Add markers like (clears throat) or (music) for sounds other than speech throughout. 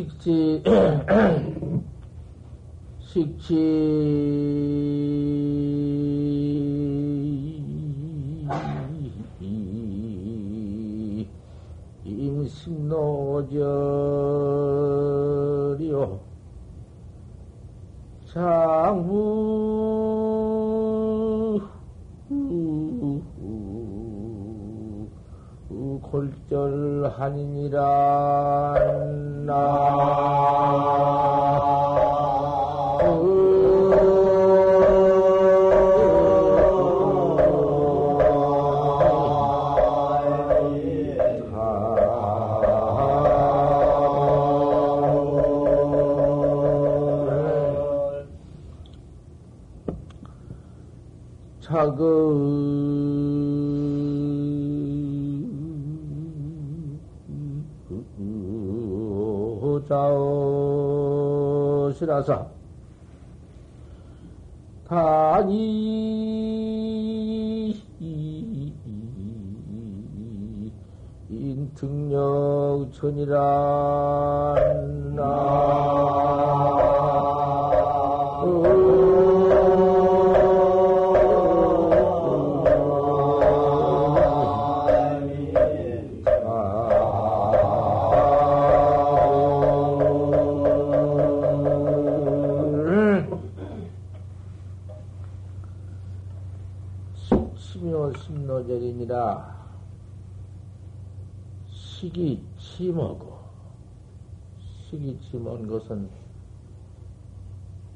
식지, (clears throat) 식지, 임식노절이요. 장부, 골절하니니라 나. 자오시라사. 다니 인특력천이라 식이 침하고 식이 침한 것은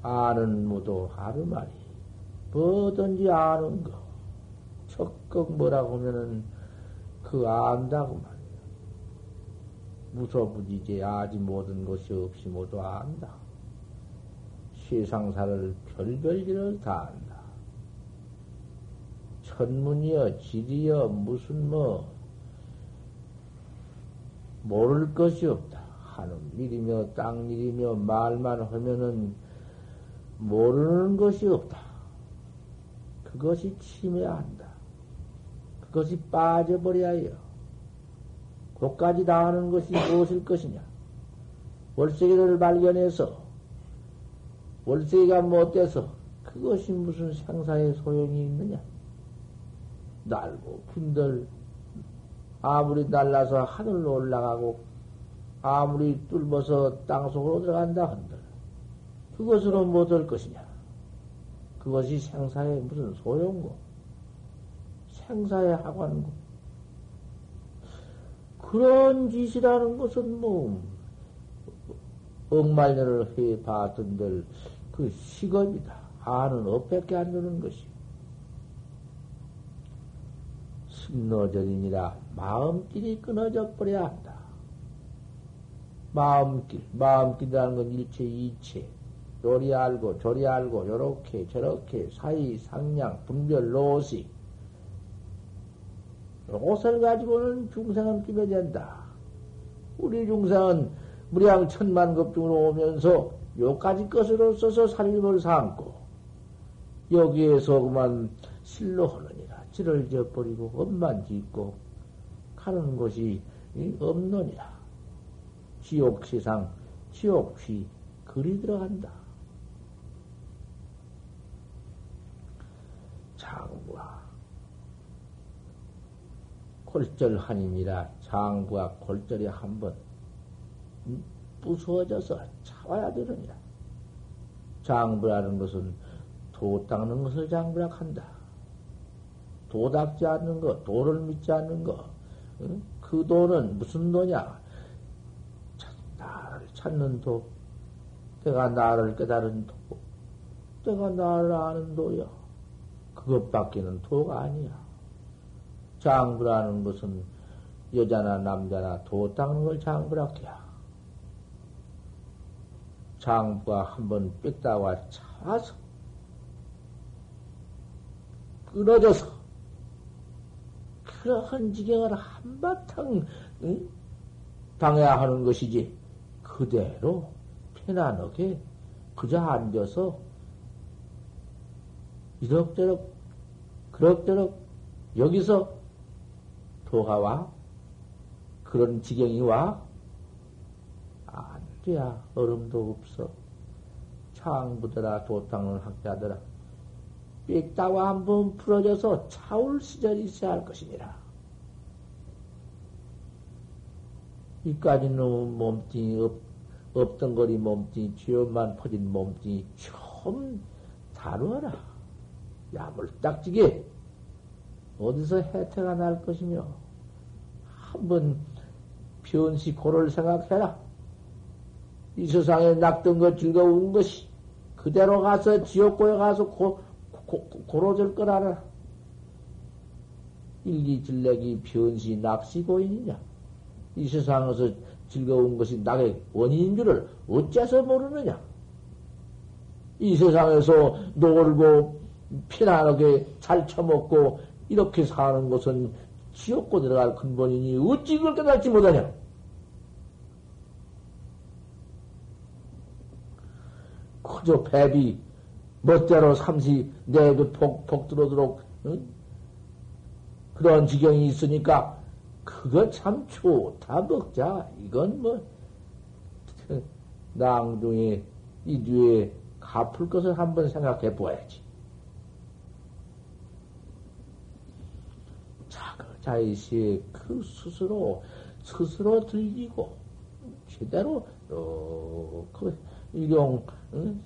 아는 무도 하루 말이 뭐든지 아는 거. 적극 뭐라고 하면은 그 안다고 말이야. 무소부지제 아지 모든 것이 없이 모두 안다. 세상사를 별별 일을 다 안다. 천문이여 지리여 무슨 뭐 모를 것이 없다. 하는 일이며 땅 일이며 말만 하면은 모르는 것이 없다. 그것이 침해야 한다. 그것이 빠져버려야 해요. 그까지 다 하는 것이 무엇일 것이냐? 월세기를 발견해서 월세기가 못돼서 그것이 무슨 생사의 소용이 있느냐? 날고 분들 아무리 날라서 하늘로 올라가고 아무리 뚫어서 땅속으로 들어간다 한들 그것으로 못할 것이냐? 그것이 생사에 무슨 소용고 생사에 하관고 그런 짓이라는 것은 뭐 억말년을 해 봤던들 그 시겁이다. 아는 업밖에 안 되는 것이. 심노절이니라 마음길이 끊어져 버려야 한다. 마음길, 마음길이라는 건 일체 이체. 요리 알고 저리 알고 요렇게 저렇게 사이 상량 분별 로식 요것을 가지고는 중생은 끼게 된다. 우리 중생은 무량 천만 급중으로 오면서 요까지 것으로 써서 살림을 삼고 여기에서 그만 실로 하느 지를 져버리고 엄만 짓고 하는 것이 없느니라. 지옥 세상, 지옥 휘, 그리 들어간다. 장부와 골절하니니라 장부와 골절이 한번 부수어져서 차와야 되느니라. 장부라는 것은 도 닦는 것을 장부라 한다. 도 닦지 않는 것, 도를 믿지 않는 것, 그 도는 무슨 도냐? 나를 찾는 도. 내가 나를 깨달은 도. 내가 나를 아는 도야. 그것밖에는 도가 아니야. 장부라는 것은 여자나 남자나 도 닦는 걸 장부라케야. 장부가 한번 뺏다와 차서 끊어져서 그러한 지경을 한바탕 응? 당해야 하는 것이지 그대로 편안하게 그저 앉아서 이럭저럭 그럭저럭 여기서 도가 와 그런 지경이 와? 안 돼야 얼음도 없어. 창부더라 도탕을 학자더라. 삑다와 한번 풀어져서 차올 시절이 있어야 할 것이니라. 이까지는 몸뚱이 없, 없던 거리 몸뚱이 죄업만 퍼진 몸뚱이 좀 다루어라. 야물딱지게 어디서 혜택가 날 것이며 한번 변시 고를 생각해라. 이 세상에 낙던 것 즐거운 것이 그대로 가서 지옥고에 가서 고, 고, 고로질 거라라. 일기 질렉이 변시 낚시 고인이냐? 이 세상에서 즐거운 것이 낙의 원인인 줄을 어째서 모르느냐? 이 세상에서 놀고 편안하게 잘 처먹고 이렇게 사는 것은 지옥고 들어갈 근본이니 어찌 그걸 깨닫지 못하냐? 그저 배비 멋대로 삼시 내그 폭폭 들어도록 응? 그런 지경이 있으니까 그거 참 좋다 먹자. 이건 뭐 (laughs) 낭중에 이 뒤에 갚을 것을 한번 생각해 보아야지. 자의시에 그 스스로 스스로 들리고 제대로 어, 그 일용 응?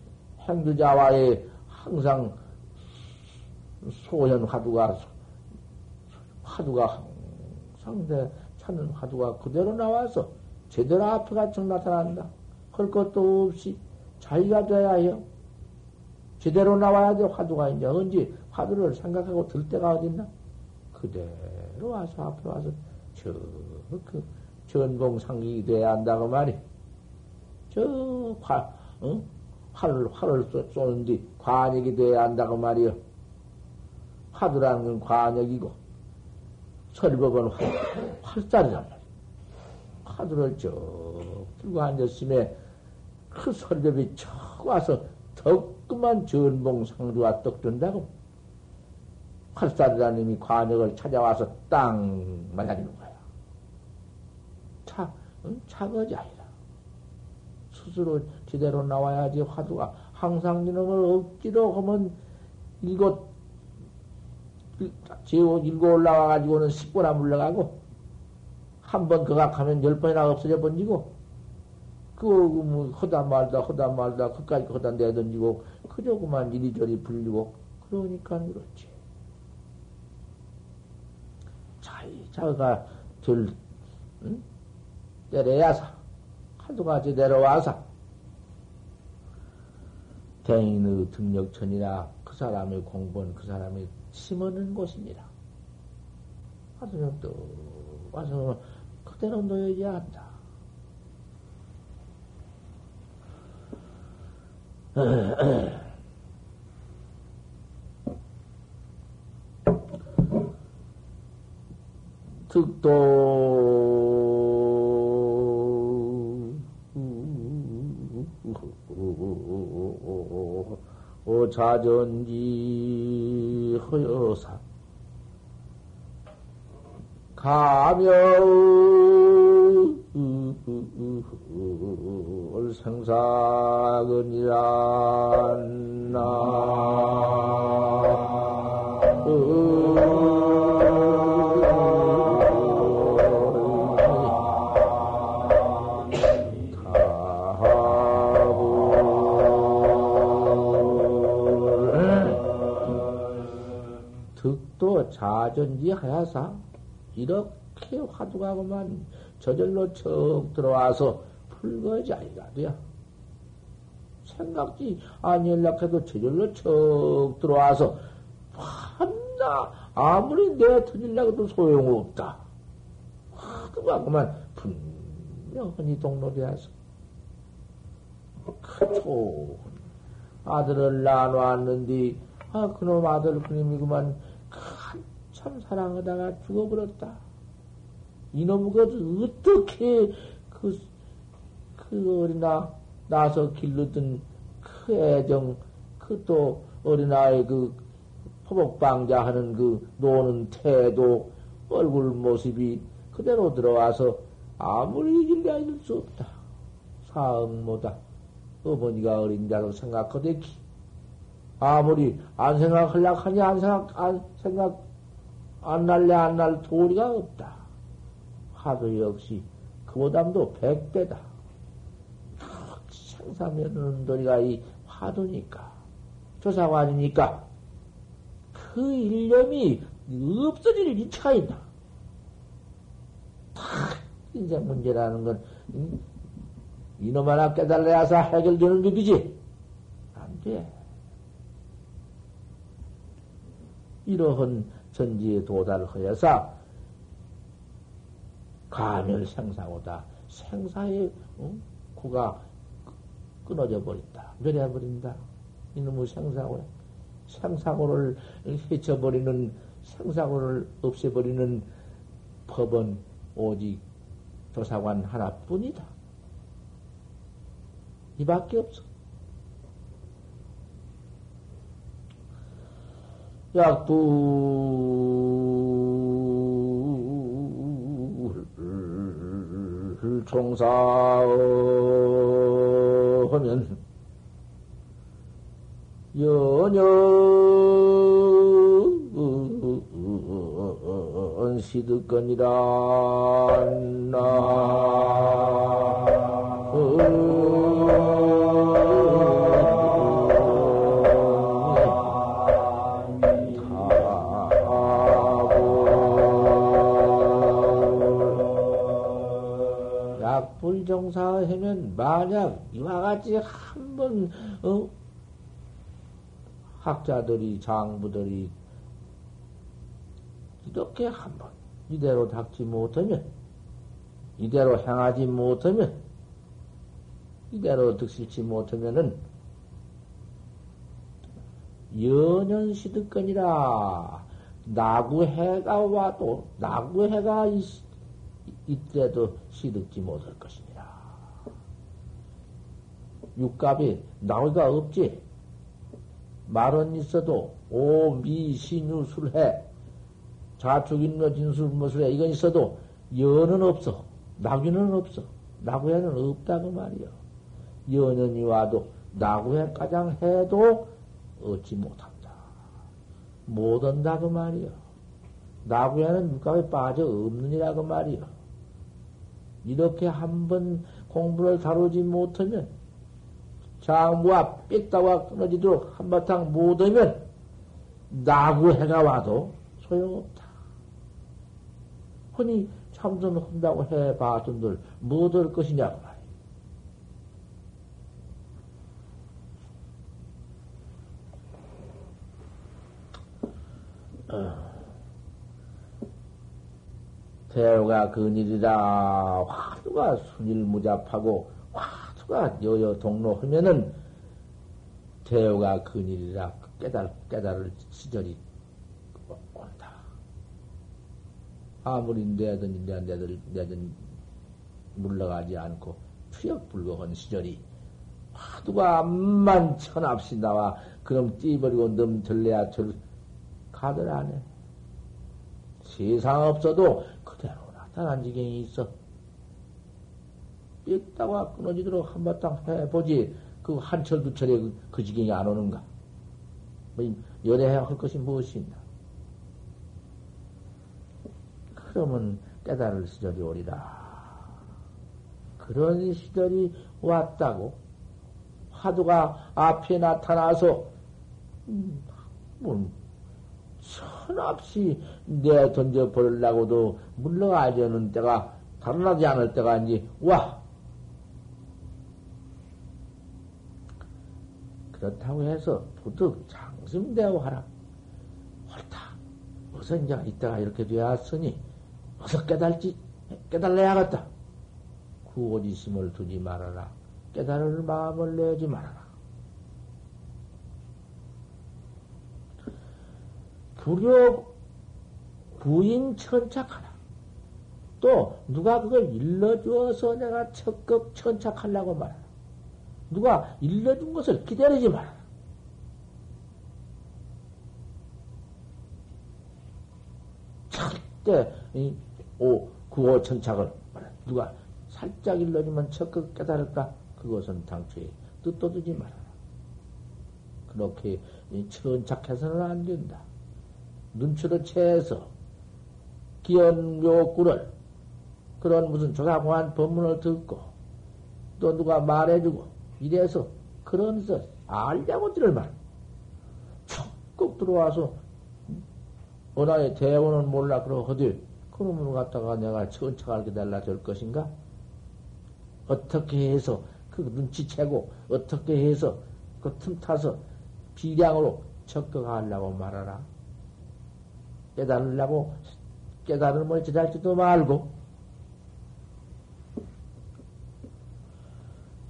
행주자와의 항상 소현 화두가 화두가 상대 찾는 화두가 그대로 나와서 제대로 앞에 같이 나타난다. 할 것도 없이 자기가 돼야 해요. 제대로 나와야 돼, 화두가 이제. 언제 화두를 생각하고 들 때가 어딨나? 그대로 와서 앞에 와서 저, 그, 전공상기 돼야 한다고 말이. 저, 화, 어? 활을, 활을 쏘는데 관역이 돼야 한다고 말이요. 화두라는 건 관역이고, 설법은 활, 활살이란 말이야. 화두를 쭉 들고 앉았음에 그 설법이 척 와서 덕그만 전봉상주가 떡든다고. 활살이라는 놈이 관역을 찾아와서 땅 맞아주는 거야. 차, 응? 차거지 아니라. 스스로 제대로 나와야지 화두가 항상 이놈을 억지로 하면 이것 제오 일고 올라와가지고는 10보나 물러가고, 한번 그각하면 열 번이나 없어져 번지고, 그거 뭐, 허다 말다, 허다 말다, 그까지 허다 내던지고, 그저 그만 이리저리 불리고, 그러니까 그렇지. 자이, 자가 들, 응? 때려야사. 한두 가지 내려와서, 대인의 등력천이라 그 사람의 공부는 그 사람의 심어는 곳이니라. 와서 또, 와서 그대로 놓여야 한다. (clears throat) 득도 자전지 허여사. 가며 생사근이란 나 자전지 하야사. 이렇게 화두가 그만 저절로 척 들어와서 풀거지아니가 돼야. 생각지 아니 연락해도 저절로 척 들어와서 한나 아무리 내가 터질라고 해도 소용없다. 화두가 그만 분명히 동로되어서 그 좋은 아들을 낳아놨는데 아 그놈 아들 그님이 그만 참 사랑하다가 죽어버렸다. 이놈 그 어떻게 그, 그 어린아 나서 길르던 그 애정, 그 또 어린아이 그 포복방자 하는 그 노는 태도, 얼굴 모습이 그대로 들어와서 아무리 길게 알수 없다. 사응모다. 어머니가 어린 자로 생각하되기. 아무리 안 생각하려 하니 안 생각, 안 생각, 안 날래 안 날 도리가 없다. 하도 역시 그보담도 백배다. 생사면은 도리가 이 화두니까. 조사관이니까. 그 일념이 없어질 이차가 있나. 다 인생 문제라는 건, 응? 이놈 하나 깨달아야서 해결되는 법이지. 안 돼. 이러한 전지에 도달을 하여서 가멸 생사고다. 생사의 어? 코가 끊어져 버린다. 멸해 버린다. 이놈의 생사고야. 생사고를 해쳐버리는 생사고를 없애버리는 법은 오직 조사관 하나뿐이다. 이 밖에 없어. 약불 총사하면 연연 시드건이라 나 불정사하면 만약 이와 같이 한번 어? 학자들이 장부들이 이렇게 한번 이대로 닥지 못하면 이대로 향하지 못하면 이대로 득실치 못하면은 연연시득건이라 나구해가 와도 나구해가 있, 이때도 시득지 못할 것이니라. 육갑이 나오가 없지. 말은 있어도 오, 미, 신유, 술해 자축인묘, 진술, 무술해 이건 있어도 연은 없어. 나귀는 없어. 나구에는 없다고 말이요. 연연이 와도 나구에 가장 해도 얻지 못한다. 못 온다고 말이요. 나구에는 육각에 빠져 없느니라고 말이요. 이렇게 한 번 공부를 다루지 못하면 장부와 빽다와 끊어지도록 한바탕 못하면 나구 해가 와도 소용없다. 흔히 참선한다고 해봤던들 뭐될 것이냐고 말이야. 어. 대우가 근일이라 화두가 순일무잡하고 화두가 여여 동로 하면은 대우가 근일이라 깨달 깨달을 시절이 온다. 아무리 내든 내든 내든 물러가지 않고 투역불거한 시절이 화두가 암만 천합시 나와 그럼 띠버리고 넘들래야 절 가들 안 해. 세상 없어도 그대로 나타난 지경이 있어. 삐다가 끊어지도록 한바탕 해보지. 그 한철 두철에 그, 그 지경이 안 오는가? 뭐, 연애해야 할 것이 무엇이 있나? 그러면 깨달을 시절이 오리라. 그런 시절이 왔다고 화두가 앞에 나타나서 음, 뭐, 천없이 내 던져 버리려고도 물러가려는 때가 달아나지 않을 때가 이제 와 그렇다고 해서 부득 장심대오 하라. 옳다. 어서 이제 이때가 이렇게 되었으니 어서 깨달지 깨달아야겠다. 구호지심을 두지 말아라. 깨달을 마음을 내지 말아라. 불교 부인 천착하라. 또 누가 그걸 일러주어서 내가 적극 천착하려고 말하라. 누가 일러준 것을 기다리지 말아라. 절대 이, 오 구호 천착을 누가 살짝 일러주면 적극 깨달을까? 그것은 당초에 뜻도 두지 말아라. 그렇게 천착해서는 안 된다. 눈치를 채해서 기연 묘구를 그런 무슨 조사공한 법문을 듣고 또 누가 말해주고 이래서 그런 서 알려고 들을 말. 적극 들어와서 언하의 대원은 몰라 그러 허들 그놈을 갖다가 내가 천착하게 달라 될 것인가? 어떻게 해서 그 눈치채고 어떻게 해서 그 틈타서 비량으로 적극하려고 말하라. 깨달으려고 깨달음을 지랄지도 말고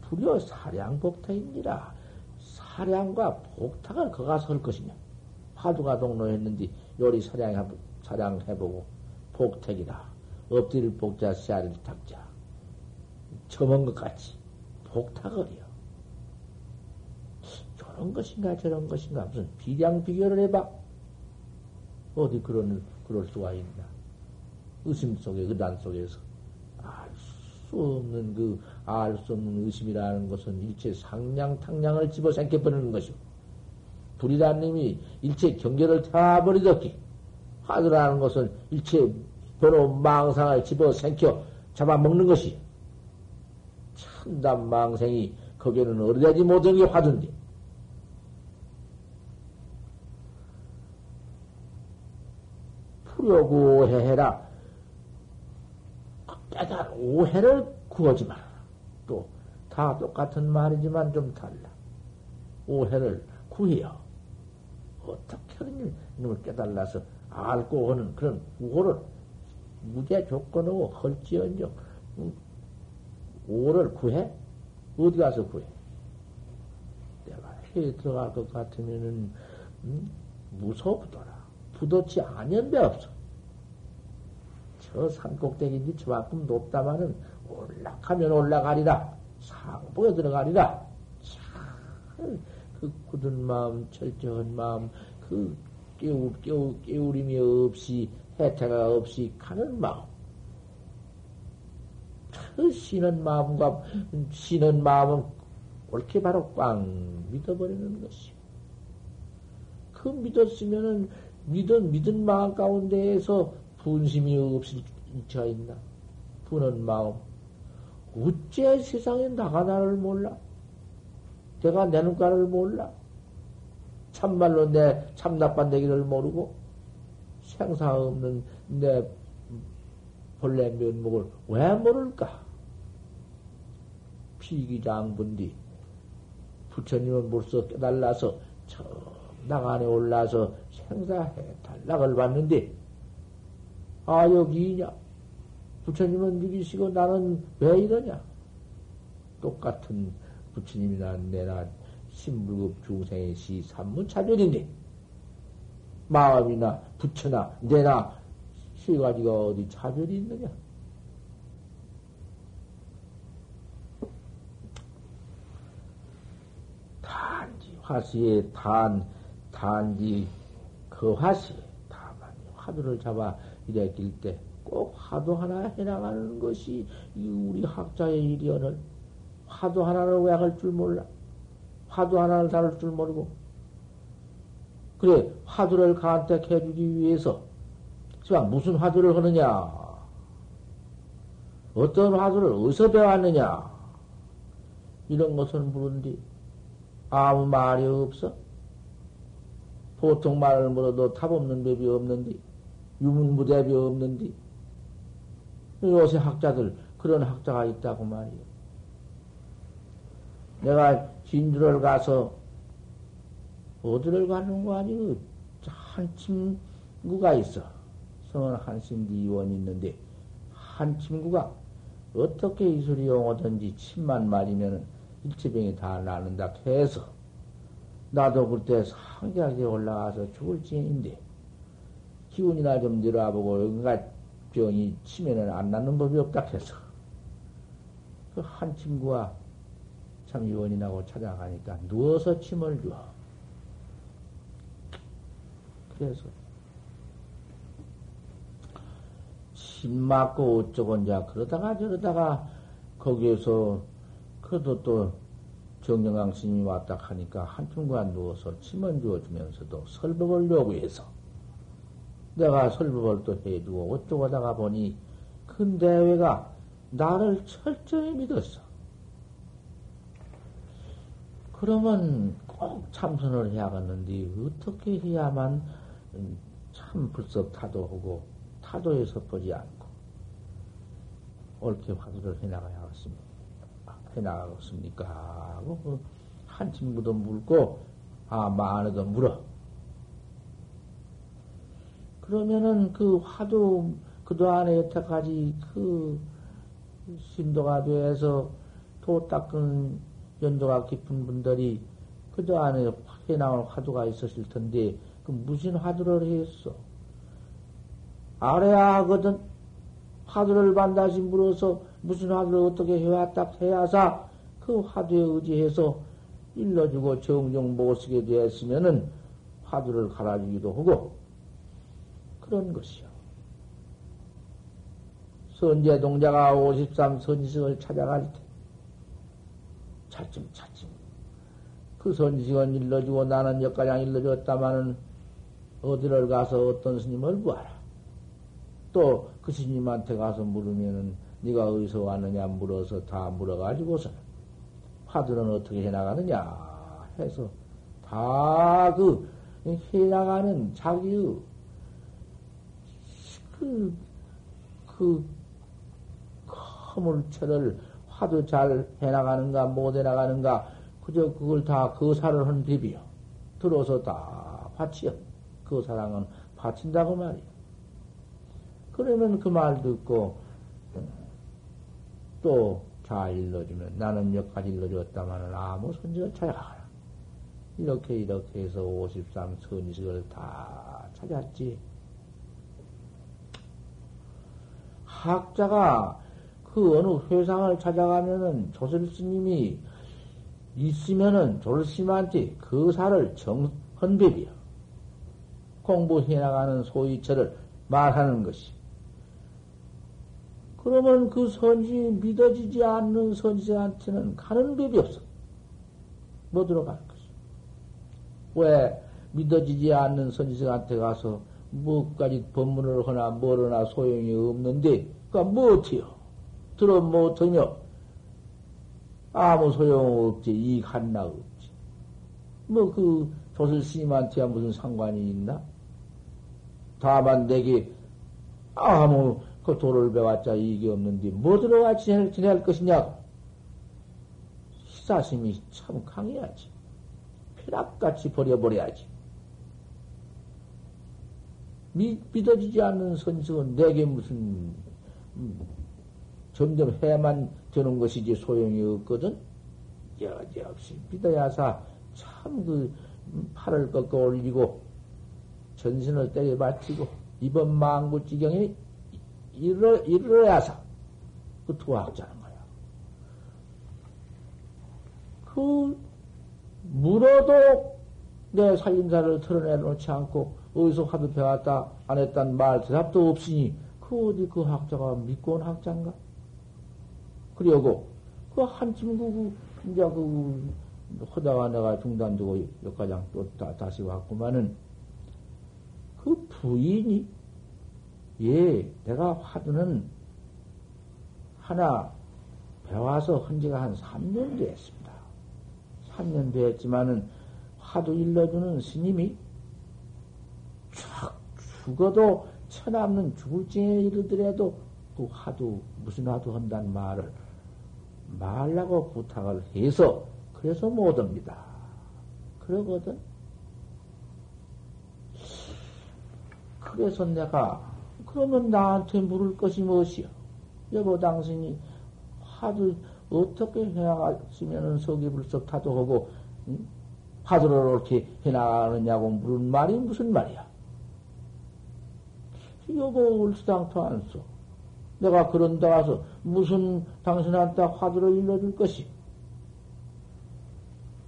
불여 사량복탁이니라 사량과 복탁을 거가서 할 것이냐? 화두가 동로했는데 요리 사량 사량해보고 복택이라 엎드릴 복자 씨알을 탁자. 처먹은 것 같이 복탁을이요 저런 것인가 저런 것인가? 무슨 비량 비교를 해봐. 어디 그런 그럴 수가 있나? 의심 속에 의단 속에서. 알 수 없는 그 알 수 없는 의심이라는 것은 일체 상량 탕량을 집어 생겨버리는 것이고 불이라는 놈이 일체 경계를 타버리듯이 화두라는 것은 일체 번호 망상을 집어 생겨 잡아먹는 것이 참담 망생이 거기에는 어리되지 못한 게 화두인데 풀려고 해라 깨달 오해를 구하지 마라. 또, 다 똑같은 말이지만 좀 달라. 오해를 구해요. 어떻게 하는 이놈을 깨달아서 알고 하는 그런 구호를 무죄 조건하고 헐지언정 응? 오를 구해? 어디 가서 구해? 내가 해 들어갈 것 같으면은 응? 무서워 부더라. 부도치 데 없어. 저 산꼭대기인데 저만큼 높다마는 올라가면 올라가리라. 상복에 들어가리라. 참, 그 굳은 마음, 철저한 마음, 그 깨우, 깨우, 깨우림이 없이, 해태가 없이 가는 마음. 그 쉬는 마음과, 쉬는 마음은 옳게 바로 꽝 믿어버리는 것이요. 그 믿었으면은, 믿은, 믿은 마음 가운데에서 분심이 없이 인처 있나? 부는 마음. 어째 세상에 나가 나를 몰라? 내가 내 눈가를 몰라? 참말로 내 참나빤대기를 모르고 생사 없는 내 본래 면목을 왜 모를까? 피기장분디 부처님은 벌써 깨달아서 저 나간에 올라서 생사해 탈락을 받는데 아, 여기냐? 부처님은 여기시고 나는 왜 이러냐? 똑같은 부처님이나 내나 신불급 중생의 시 차별인데, 마음이나 부처나 내나 세 가지가 어디 차별이 있느냐? 단지 화시에 단, 단지 그 화시에 다만 화두를 잡아 이랬길 때 꼭 화두 하나 해나가는 것이 우리 학자의 일이언을 화두 하나를 왜할줄 몰라. 화두 하나를 다룰 줄 모르고. 그래, 화두를 간택해 주기 위해서, 지금 무슨 화두를 하느냐? 어떤 화두를 어디서 배웠느냐? 이런 것은 물은디 아무 말이 없어. 보통 말을 물어도 답 없는 법이 없는디. 유문무대비 없는데 요새 학자들 그런 학자가 있다고 말이요. 내가 진주를 가서 어디를 가는 거 아니고 한 친구가 있어. 성은 한신디 이원이 있는데 한 친구가 어떻게 이술이 용어든지 침만 맞으면 일체병이 다 나는다 해서 나도 그때 상기하게 올라가서 죽을 지인데 기운이나 좀 내려와보고 여기가 병이 치면은 안 낫는 법이 없다 해서 그 한 친구가 참 유언이 나고 찾아가니까 누워서 침을 줘. 그래서 침 맞고 어쩌고 이제 그러다가 저러다가 거기에서 그래도 또 정영강 스님이 왔다 하니까 한중간 누워서 침을 주어주면서도 설법을 요구해서 내가 설법을 또 해두고 어쩌고다가 보니 큰 대회가 나를 철저히 믿었어. 그러면 꼭 참선을 해야겠는데 어떻게 해야만 참 불석 타도하고 타도에 섭보지 않고 옳게 화두를 해나가야겠습니까? 해나가겠습니까? 하고 그 한 친구도 물고 아 마안에도 물어. 그러면은 그 화두 그동안에 여태까지 그 신도가 돼서 도 닦은 연도가 깊은 분들이 그동안에 해나올 화두가 있었을 텐데 그 무슨 화두를 했어? 알아야 하거든. 화두를 반드시 물어서 무슨 화두를 어떻게 해왔다 해야사 그 화두에 의지해서 일러주고 정정 못 쓰게 되었으면은 화두를 갈아주기도 하고 그런 것이요. 선제 동자가 53 선지식을 찾아갈 때 차츰 차츰 그 선지식은 일러주고 나는 역가량 일러줬다마는 어디를 가서 어떤 스님을 구하라. 또 그 스님한테 가서 물으면은 네가 어디서 왔느냐 물어서 다 물어가지고서 화두는 어떻게 해나가느냐 해서 다 그 해나가는 자기의 그, 그, 허물체를 화두 잘 해나가는가, 못 해나가는가, 그저 그걸 다 거사를 한 비비요. 들어서 다 바치요. 그 사랑은 바친다고 말이요. 그러면 그 말 듣고, 또 잘 일러주면, 나는 여기까지 일러줬다마는 아무 손지를 찾아가라. 이렇게 이렇게 해서 53 선지식을 다 찾았지. 학자가 그 어느 회상을 찾아가면은 조설 스님이 있으면은 조설 스님한테 그 사를 정헌법이요. 공부해 나가는 소위처를 말하는 것이. 그러면 그 선지 믿어지지 않는 선지한테는 가는 법이 없어. 못 들어가는 것이. 왜 믿어지지 않는 선지한테 가서 뭐까지 법문을 하나 뭐르나 소용이 없는데, 그니까 뭐 어때요? 들어 못하며 아무 소용 없지, 이익 하나 없지. 뭐 그 조설 스님한테야 무슨 상관이 있나? 다만 내게 아무 그 도를 배웠자 이익이 없는데 뭐 들어가 지낼, 지낼 것이냐? 시사심이 참 강해야지. 폐락같이 버려버려야지. 미, 믿어지지 않는 선식은 내게 무슨 음, 점점 해만 되는 것이지 소용이 없거든. 여지없이 믿어야사 참 그 팔을 꺾어 올리고 전신을 때려 바치고 이번 망구지경에 이르러, 이르러야사 그 도학자는 거야. 그 물어도 내 살림사를 털어내놓지 않고 어디서 화두 배웠다 안 했단 말 대답도 없으니 그 어디 그 학자가 믿고 온 학자인가? 그리고 그 한쯤 그, 그 이제 그 허다가 내가 중단두고 역과장 또 다, 다시 왔구만은 그 부인이 예 내가 화두는 하나 배워서 헌지가 한 3년 됐습니다. 3년 됐지만은 화두 일러주는 스님이 쫙 죽어도 천없는 죽을 징에 이르더라도 그 화두 무슨 화두 한다는 말을 말라고 부탁을 해서 그래서 못 옵니다. 그러거든. 그래서 내가 그러면 나한테 물을 것이 무엇이요? 여보 당신이 화두 어떻게 해나갔으면 서기불석 타도 하고 응? 화두를 이렇게 해나가느냐고 물은 말이 무슨 말이야? 여보 울수당토 안 써. 내가 그런 데 가서 무슨 당신한테 화두를 일러줄 것이.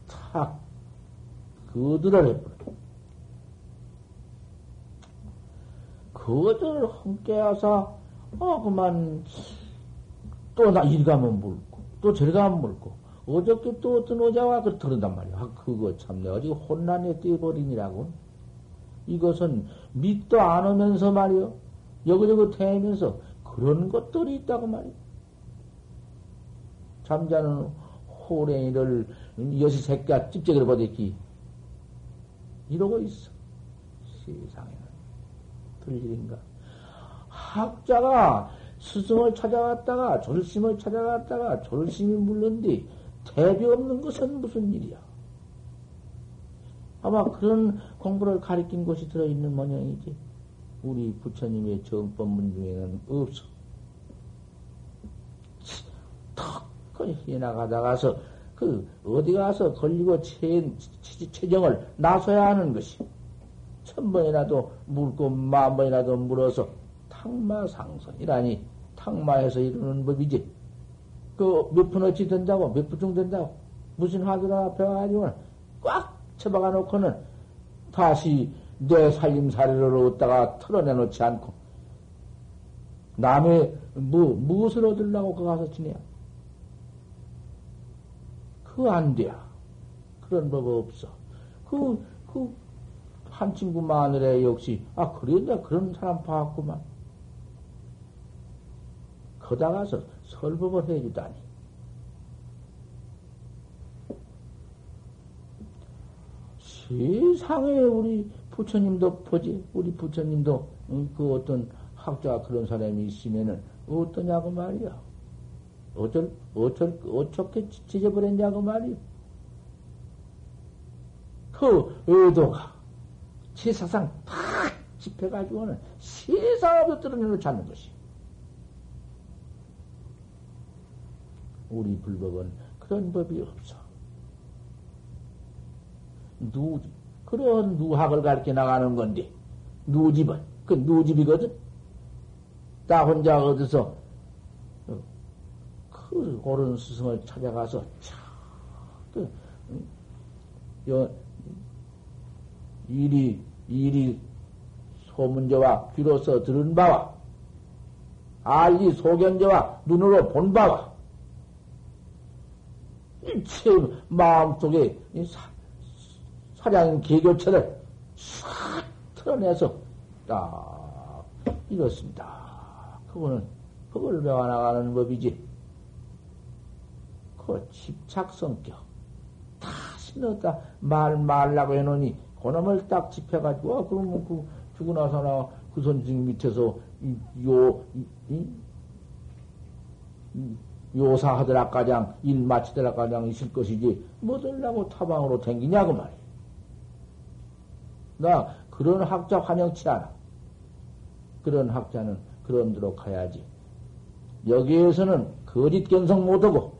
탁, 거들을 해버려. 거들을 함께 하사, 어, 그만, 또 나 이리 가면 물고, 또 저리 가면 물고, 어저께 또 어떤 오자와 그 들은단 말이야. 아, 그거 참 내가 지금 혼란에 뛰어버리니라고. 이것은 밑도 안 오면서 말이요. 여기저기 태면서 그런 것들이 있다고 말이요. 잠자는 호랭이를 여시 새끼가 찝쩍이를 보댔기. 이러고 있어. 세상에는. 들 일인가. 학자가 스승을 찾아갔다가 졸심을 찾아갔다가 졸심이 물른 뒤 대비 없는 것은 무슨 일이야? 아마 그런 공부를 가리킨 곳이 들어있는 모양이지. 우리 부처님의 정법문 중에는 없어. 턱, 해나가다가서, 그, 어디 가서 걸리고 체, 체정을 나서야 하는 것이. 천 번이라도 물고 만 번이라도 물어서 탕마상선이라니, 탕마해서 이루는 법이지. 그 몇 푼어치 된다고, 몇 푼중 된다고. 무슨 화두나 와가지고 꽉 쳐박아 놓고는 다시 내 살림살이를 얻다가 털어내 놓지 않고 남의 뭐 무엇을 얻으려고 그 가서 지내야? 그안 돼야. 그런 법 없어. 그 그 한 친구 마늘에 역시 아 그런다 그런 사람 봐왔구만. 거다 가서 설법을 해주다니 세상에 우리 부처님도 보지, 우리 부처님도 그 어떤 학자 그런 사람이 있으면은 어떠냐고 말이야. 어쩔, 어쩔, 어떻게 찢어버렸냐고 말이야. 그 의도가 세사상 팍 집해가지고는 세상으로 떨어내놓지 않는 것이. 우리 불법은 그런 법이 없어. 누, 그런 누학을 가르쳐 나가는 건데, 누집은, 그 누집이거든? 나 혼자 어디서, 어, 그 옳은 스승을 찾아가서, 참, 그, 여, 일이, 일이 소문제와 귀로서 들은 바와, 알리 소견제와 눈으로 본 바와, 일체 마음속에 사량 개교체를 싹 털어내서 딱 이렇습니다. 그거는 그걸 배워나가는 법이지. 그 집착 성격 다시 넣었다 말 말라고 해놓으니 그놈을 딱 집해가지고 아, 그러면 그 죽고 나서나 그 선생 밑에서 요 이, 이, 요사하더라 가장 일 마치더라 가장 있을 것이지 뭐들라고 타방으로 댕기냐고 말이야. 나 그런 학자 환영치 않아. 그런 학자는 그런대로 가야지. 여기에서는 거짓 견성 못하고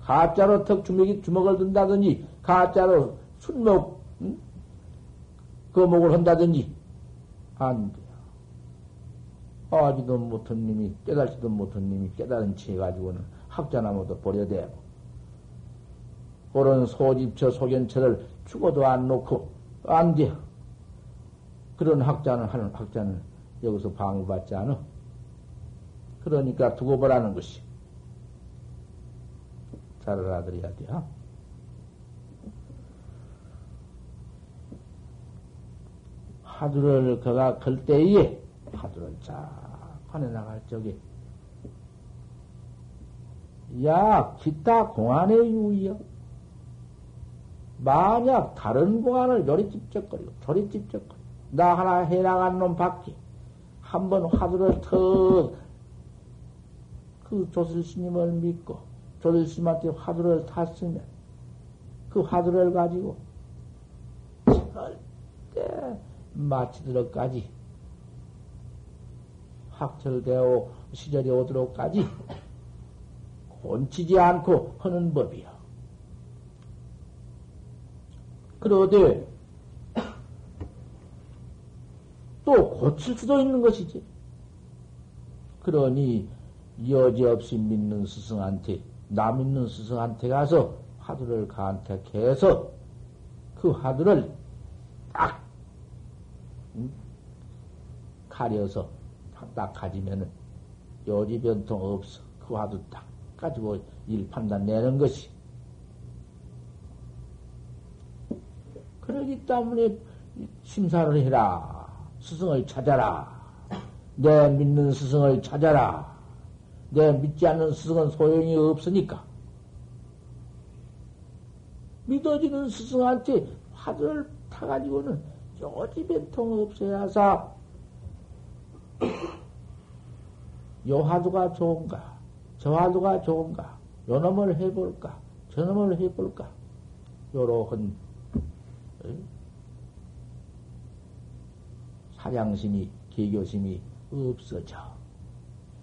가짜로 턱 주먹이 주먹을 든다든지 가짜로 순목 응? 거목을 한다든지 안 돼. 아지도 못한 님이 깨달지도 못한 님이 깨달은 채 가지고는 학자나무도 버려대고 그런 소집처 소견처를 죽어도 안 놓고 안 돼. 그런 학자는 하는 학자는 여기서 방해받지 않아. 그러니까 두고 보라는 것이. 잘 알아들어야 돼요. 하두를 그가 걸 때에 하두를 쫙 꺼내 나갈 적에 야 기타 공안의 유의여 만약 다른 공안을 요리 찝쩍거리고 저리 찝쩍거리고 나 하나 해나간 놈 밖에 한 번 화두를 턱 그 조실스님을 믿고 조실스님한테 화두를 탔으면 그 화두를 가지고 절대 마치도록까지 학철되어 시절이 오도록까지 곤치지 않고 하는 법이야. 그러되 또 고칠 수도 있는 것이지. 그러니 여지없이 믿는 스승한테, 남 있는 스승한테 가서 화두를 간택해서 그 화두를 딱 가려서 딱 가지면은 여지변통 없어. 그 화두 딱 가지고 일 판단 내는 것이. 그러기 때문에 심사를 해라. 스승을 찾아라. 내 믿는 스승을 찾아라. 내 믿지 않는 스승은 소용이 없으니까. 믿어지는 스승한테 화두를 타가지고는 요지 변통 없어야사 (coughs) 요 화두가 좋은가, 저 화두가 좋은가, 요 놈을 해볼까, 저 놈을 해볼까, 요러한 사량심이, 개교심이 없어져.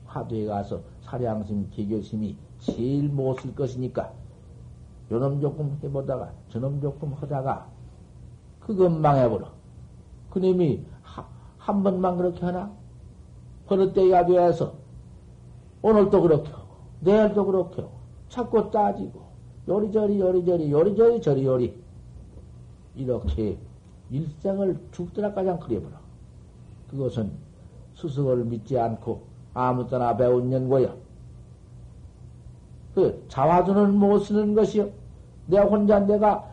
화두에 가서 사량심, 개교심이 제일 못 쓸 것이니까, 요놈 조금 해보다가, 저놈 조금 하다가, 그것 망해버려. 그님이 한 번만 그렇게 하나? 버릇대가 되어서, 오늘도 그렇게 하고, 내일도 그렇게 하고, 자꾸 따지고, 요리저리, 요리저리, 요리저리, 저리요리. 이렇게 일생을 죽더라까지 그려버려. 그것은 스승을 믿지 않고 아무 때나 배운 연고야. 그 자화두는 못 쓰는 것이요. 내가 혼자 내가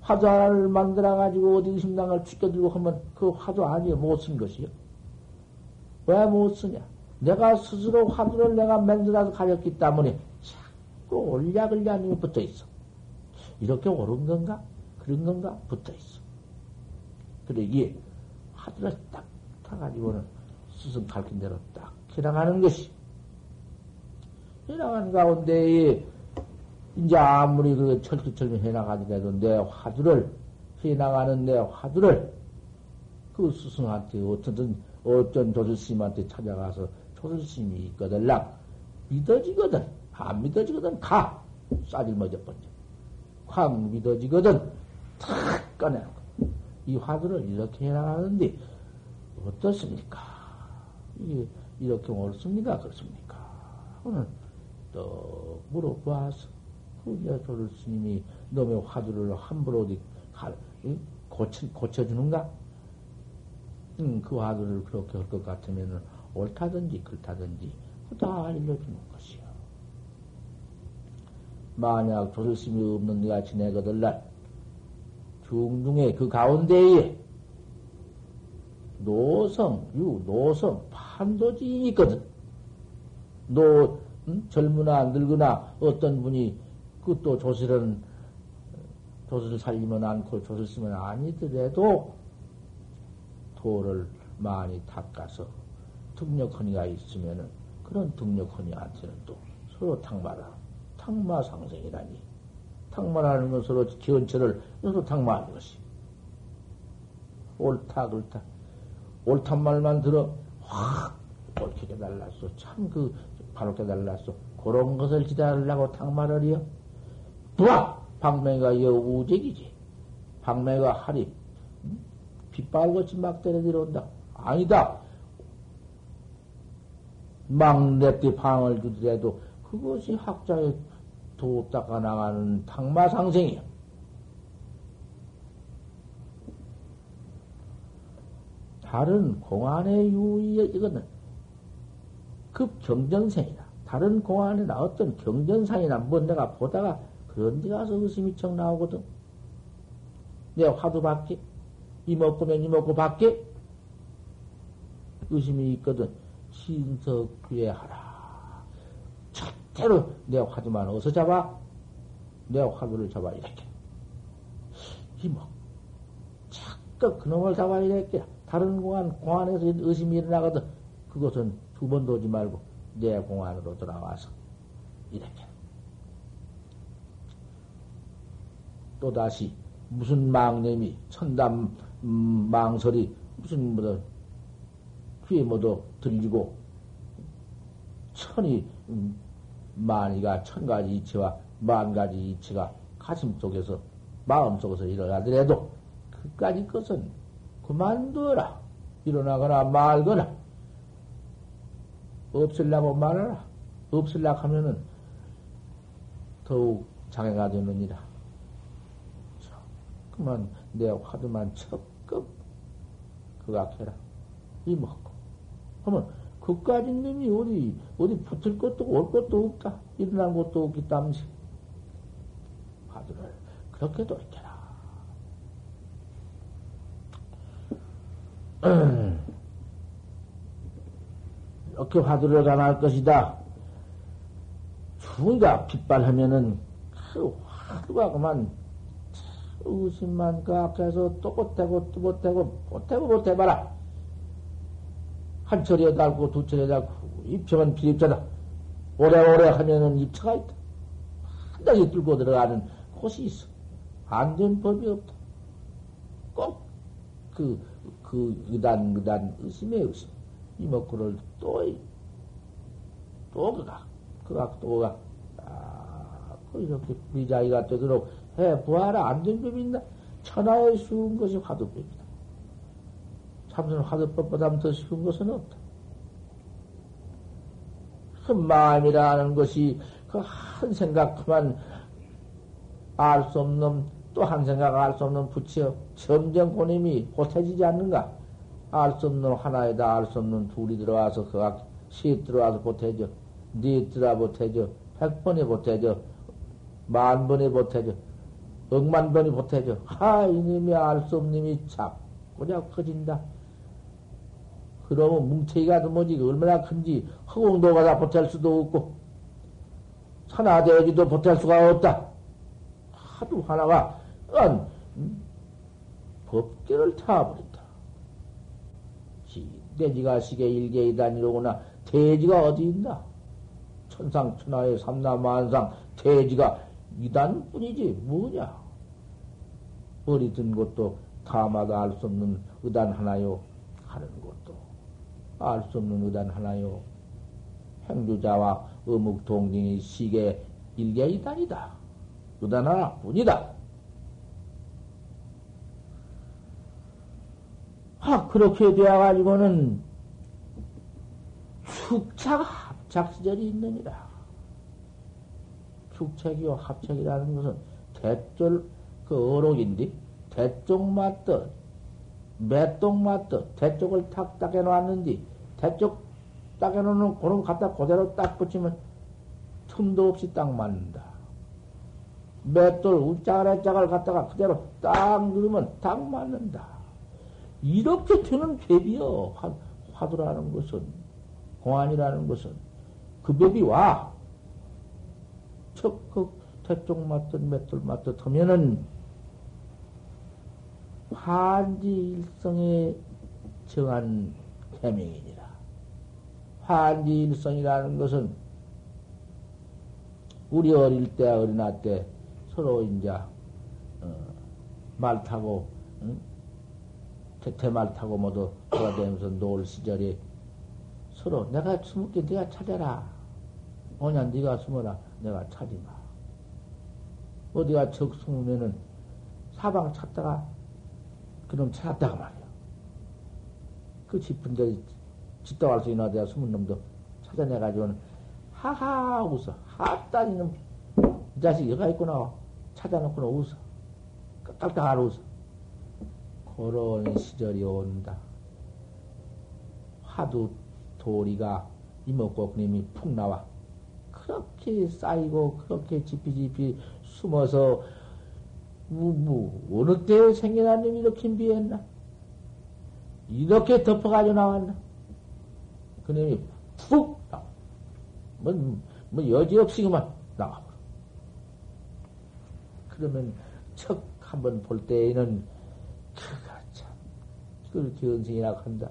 화두 하나를 만들어가지고 어디 심당을 죽여들고 하면 그 화두 아니요. 못 쓴 것이요. 왜 못 쓰냐? 내가 스스로 화두를 내가 만들어서 가졌기 때문에 자꾸 올려걸려니 붙어 있어. 이렇게 옳은 건가? 그런 건가? 붙어 있어. 이게 화두를 딱 타가지고는 스승 가르친 대로 딱 해나가는 것이. 해나가는 가운데, 이제 아무리 그 철두철미 해나가더라도 내 화두를, 해나가는 내 화두를 그 스승한테 어떻든, 어떤 조실스님한테 찾아가서 조실스님이 있거들랑 믿어지거든. 안 믿어지거든. 가! 싸질 번져. 확 믿어지거든. 탁 꺼내고. 이 화두를 이렇게 해나가는데, 어떻습니까? 이렇게 옳습니까? 그렇습니까? 오늘 또 물어봐서, 그 여조를 스님이 너의 화두를 함부로 어디 가, 고쳐, 고쳐주는가? 음, 그 화두를 그렇게 할 것 같으면은 옳다든지 그렇다든지 다 알려주는 것이요. 만약 조실심이 없는 네가 지내거들 날 중중에 그 가운데에 노성, 유, 노성, 판도지인이 있거든. 노, 음? 젊으나 늙으나 어떤 분이 그 또 조실은, 조실 살리면 않고 조실 쓰면 아니더라도 도를 많이 닦아서 등력허니가 있으면은 그런 등력허니한테는 또 서로 탕마라. 탕마 상생이라니. 탕마라는 건 서로 기원처를 서로 탕마하는 것이. 옳다, 그렇다. 옳단 말만 들어 확 옳게 깨달았어. 참 그 바로 깨달았어. 그런 것을 기다리려고 탕말을이요. 부하 방맹이가 여우직이지. 방맹이가 하리 빗발같이 막 때려 들어온다. 아니다. 막내때 방을 주더라도 그것이 학자의 도 닦아 나가는 탕마상생이야. 다른 공안의 유의 이거는 급 경전생이다. 다른 공안이나 어떤 경전상이나 뭐 내가 보다가 그런 데 가서 의심이 척 나오거든. 내 화두 밖에 이먹고면 이먹고 밖에 의심이 있거든. 신석구애하라. 절대로 내 화두만 어서 잡아. 내 화두를 잡아 이렇게. 이먹. 자꾸 그놈을 잡아 이렇게. 다른 공안, 공안에서 의심이 일어나거든. 그것은 두 번도 오지 말고 내 공안으로 돌아와서 이렇게. 또다시 무슨 망념이 천담 음, 망설이 무슨 뭐든 귀에 뭐도 들리고 천이 음, 만이가 천 가지 이치와 만 가지 이치가 가슴 속에서 마음 속에서 일어나더라도 그까지 것은 그만두어라. 일어나거나 말거나. 없을라고 말하라. 없을라 하면은 더욱 장애가 되느니라. 그만 내 화두만 적극 그각해라. 이 먹고. 그러면 그까지 놈이 어디, 어디 붙을 것도 올 것도 없다. 일어난 것도 없기 때문에. 화두를 그렇게 돌켜라. 이렇게 화두를 가할 것이다. 추위가 빗발하면은 그 화두가 그만 의심만 그 앞에서 또 못하고 또 못하고 못하고 못해봐라. 한 철에 달고 두 철에 달고 입처는 비입자다. 오래오래 하면은 입처가 있다. 한 달씩 뚫고 들어가는 곳이 있어. 안 된 법이 없다. 꼭 그, 그, 의단, 의단, 의심의 의심. 이목구를 또, 또 그가, 그가 또 가. 아, 그 이렇게 미자이가 되도록 해 보아라. 안된 법이 있나? 천하에 쉬운 것이 화두법이다. 참선 화두법보다 더 쉬운 것은 없다. 그 마음이라는 것이 그 한 생각 그만 알 수 없는 또한 생각 알 수 없는 부처 점점 고님이 보태지지 않는가? 알 수 없는 하나에다 알 수 없는 둘이 들어와서 그가 시 들어와서 보태져. 네 들어 보태져. 백 번에 보태져. 만 번에 보태져. 억만 번이 보태져. 하, 이놈이 알 수 없는 놈이 자꾸 자 커진다. 그러면 뭉태기가 뭐지 얼마나 큰지 허공도가 다 보탤 수도 없고 산하대기도 보탤 수가 없다. 하도 하나가 은 법계를 타버린다. 돼지가 시계 일계이다니로구나. 돼지가 어디 있나? 천상 천하의 삼남만상. 돼지가 이단뿐이지. 뭐냐? 어리 든 것도 다마다 알 수 없는 의단 하나요? 하는 것도 알 수 없는 의단 하나요? 행주자와 어묵 동등이 시계 일계이단이다. 의단 하나뿐이다 아 그렇게 되어가지고는 축착 합착 시절이 있느니라 축책이요 합책이라는 것은 대절 그 어록인데 대쪽 맞듯 매쪽 맞듯 대쪽을 탁딱 해놓았는지 대쪽 딱 해놓는 그놈 갖다 그대로 딱 붙이면 틈도 없이 딱 맞는다. 맷돌 우짜갈 짜갈 갖다가 그대로 딱 누르면 딱 맞는다. 이렇게 되는 법이요. 화, 화두라는 것은 공안이라는 것은 그 법이 와. 척그 대쪽 맞듯 맷돌 맞듯 하면은 환지 일성에 정한 해명이니라. 환지 일성이라는 것은 우리 어릴 때, 어린아 때 서로 이제 어, 말 타고 응? 대말 타고 모두 돌아다니면서 놀 시절에 서로 내가 숨을게 네가 찾아라. 오냐 네가 숨어라. 내가 찾지마. 어디가 적 숨으면은 사방 찾다가 그놈 찾았다가 말이야. 그 짚은 데, 짓다 갈수 있나 내가 숨은 놈도 찾아내가지고는 하하 웃어. 하따 이놈, 이 자식 여가 있구나. 찾아놓고는 웃어. 깔깔깔 웃어. 그런 시절이 온다. 하도 도리가 이먹고 그님이 푹 나와. 그렇게 쌓이고, 그렇게 지피지피 숨어서 뭐, 뭐, 어느 때에 생겨난 놈이 이렇게 비했나? 이렇게 덮어가지고 나왔나? 그놈이 푹 나와. 뭐, 뭐, 여지없이 그만 나가버려. 그러면 척 한번 볼 때에는, 그걸 견생이라고 한다.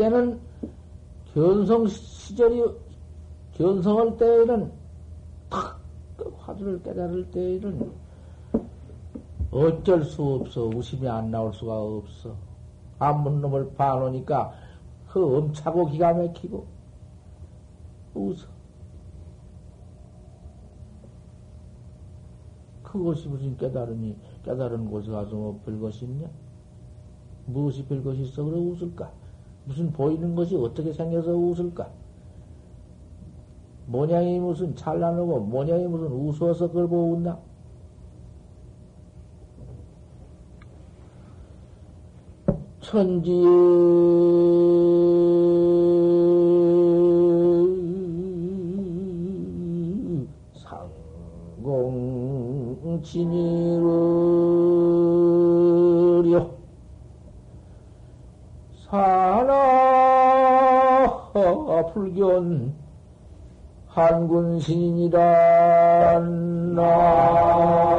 때는 견성 시절이 견성할 때에는 탁 화두를 깨달을 때에는 어쩔 수 없어 웃음이 안 나올 수가 없어 안문 놈을 봐놓으니까 그 엄차고 기가 막히고 웃어 그것이 무슨 깨달으니 깨달은 곳에 가서 뭐 별것이 있냐 무엇이 별것이 있어 그래 웃을까 무슨 보이는 것이 어떻게 생겨서 웃을까? 모양이 무슨 찬란하고 모양이 무슨 우스워서 그걸 보고 웃나? 천지. 상공 진이르려 사나 불견 한군신이라 나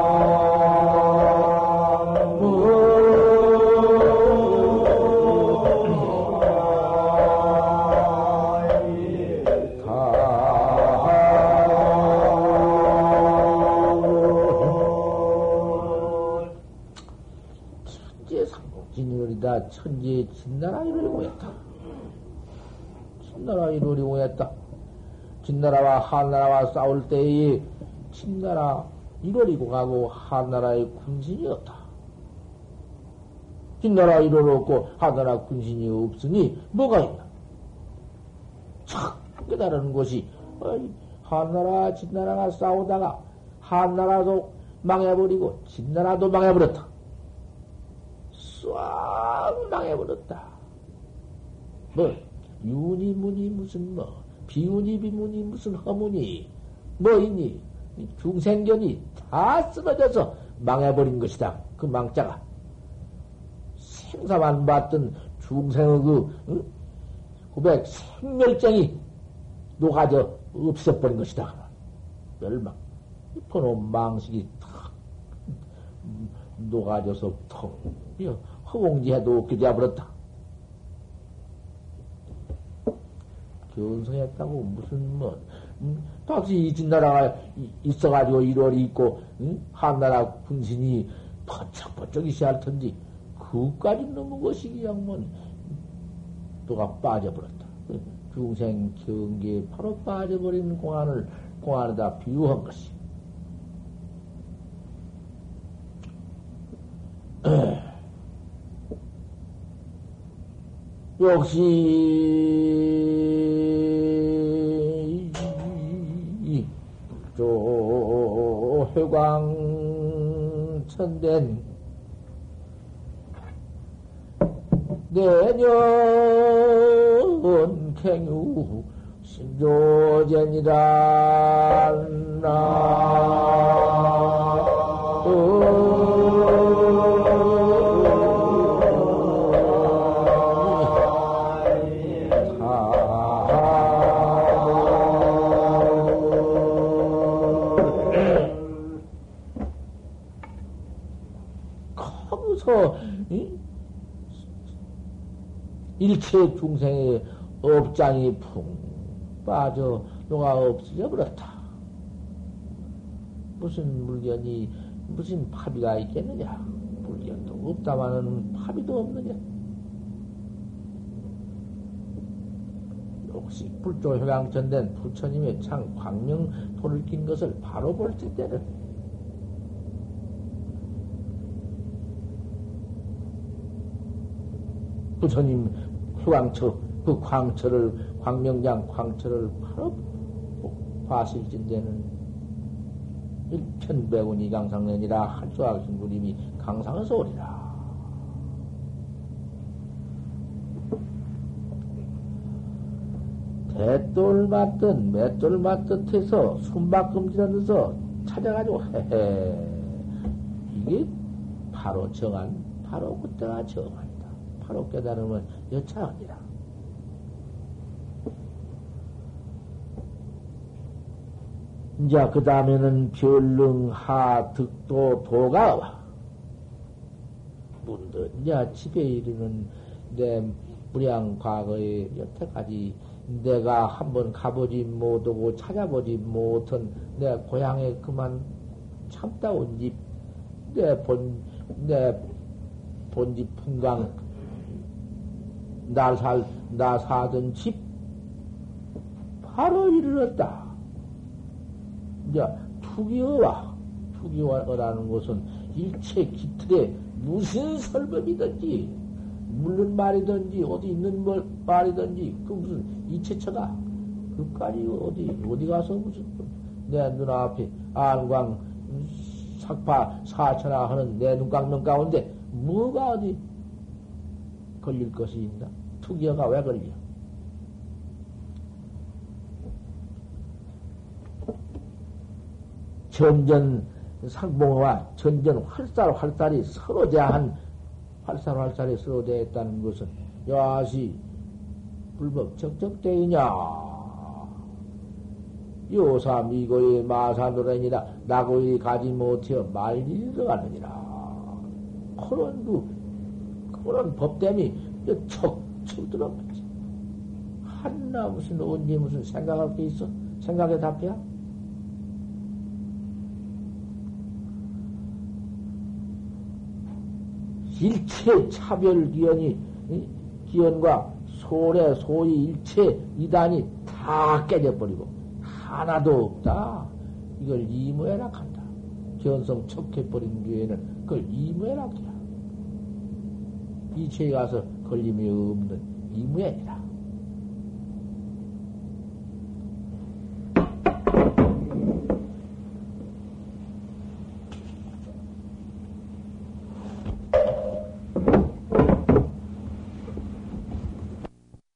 천지의 진나라 이루려고 했다. 진나라 이루려고 했다. 진나라와 한나라와 싸울 때에 진나라 이루리고 가고 한나라의 군신이 없다. 진나라 이루었고 한나라 군신이 없으니 뭐가 있나? 착 깨달은 것이 한나라 진나라가 싸우다가 한나라도 망해버리고 진나라도 망해버렸다. 싹 망해버렸다. 뭐, 윤이 문이 무슨 뭐, 비운이 비문이 무슨 허문이, 뭐 있니? 중생견이 다 쓰러져서 망해버린 것이다. 그 망자가. 생사만 봤던 중생의 그, 응? 고백 생멸쟁이 녹아져 없애버린 것이다. 멸망. 그놈 망식이 탁 녹아져서 텅 허공지해도 없게 되어버렸다. 견성했다고 무슨 뭐 음, 다시 이진나라가 있어가지고 1월이 있고 음? 한나라 군신이 번쩍번쩍이 시할 텐데 그까지 넘은 것이 그냥 뭐 또가 빠져버렸다. (laughs) 중생 경계에 바로 빠져버리는 공안을 공안에다 비유한 것이. (clears throat) 역시 조 회광 천된 내년 갱유 신조전이라 나 일체 중생의 업장이 풍 빠져 녹아 없어져 버렸다. 무슨 물건이 무슨 파비가 있겠느냐? 물건도 없다마는 파비도 없느냐? 혹시 불조 회강전된 부처님의 창 광명 돌을 낀 것을 바로 볼 때는 부처님 휴광처, 그 광처를, 광명장 광처를 바로 과실진 데는 일천백운 이 강상년이라 한수학 신부님이 강상에서 오리라. 대돌 맞든 맷돌 맞듯 해서 숨바꿈질하면서 찾아가지고 헤헤 이게 바로 정한 바로 그때가 정한 바로 깨달으면 여차하니라. 이제 그 다음에는 별릉, 하, 득도, 도가 와. 문득 이제 집에 이르는 내 무량 과거에 여태까지 내가 한번 가보지 못하고 찾아보지 못한 내 고향에 그만 참다 온 집, 내 본, 내 본집 풍광 날 살, 나 사던 집, 바로 이르렀다. 이제, 투기어와, 투기어라는 것은 일체 기틀에 무슨 설법이든지, 물른 말이든지, 어디 있는 말이든지, 그 무슨 이체처가 그까지 어디, 어디 가서 무슨, 내 눈앞에 안광, 삭파, 사천하 하는 내눈 가운데 뭐가 어디 걸릴 것이 있나? 투기어가 왜 걸려? 전전 상봉과 전전 활살 활살이 서로 대한 활살 활살이 서로 대했다는 것은 야시 불법 적적대이냐 요사 미고의 마사노래니라 나고의 가지 못하여 말일 들어가느니라 그런 그 그런 법됨이 척 척 들어가지 한나 무슨 언제 무슨 생각할 게 있어 생각에 답해야 일체 차별 기연이 기연과 소래 소위 일체 이단이 다 깨져버리고 하나도 없다. 이걸 이무해락 한다. 견성 척해버린 뒤에는 그걸 이무해락이야. 이체에 가서 걸림이 없는 이무해라.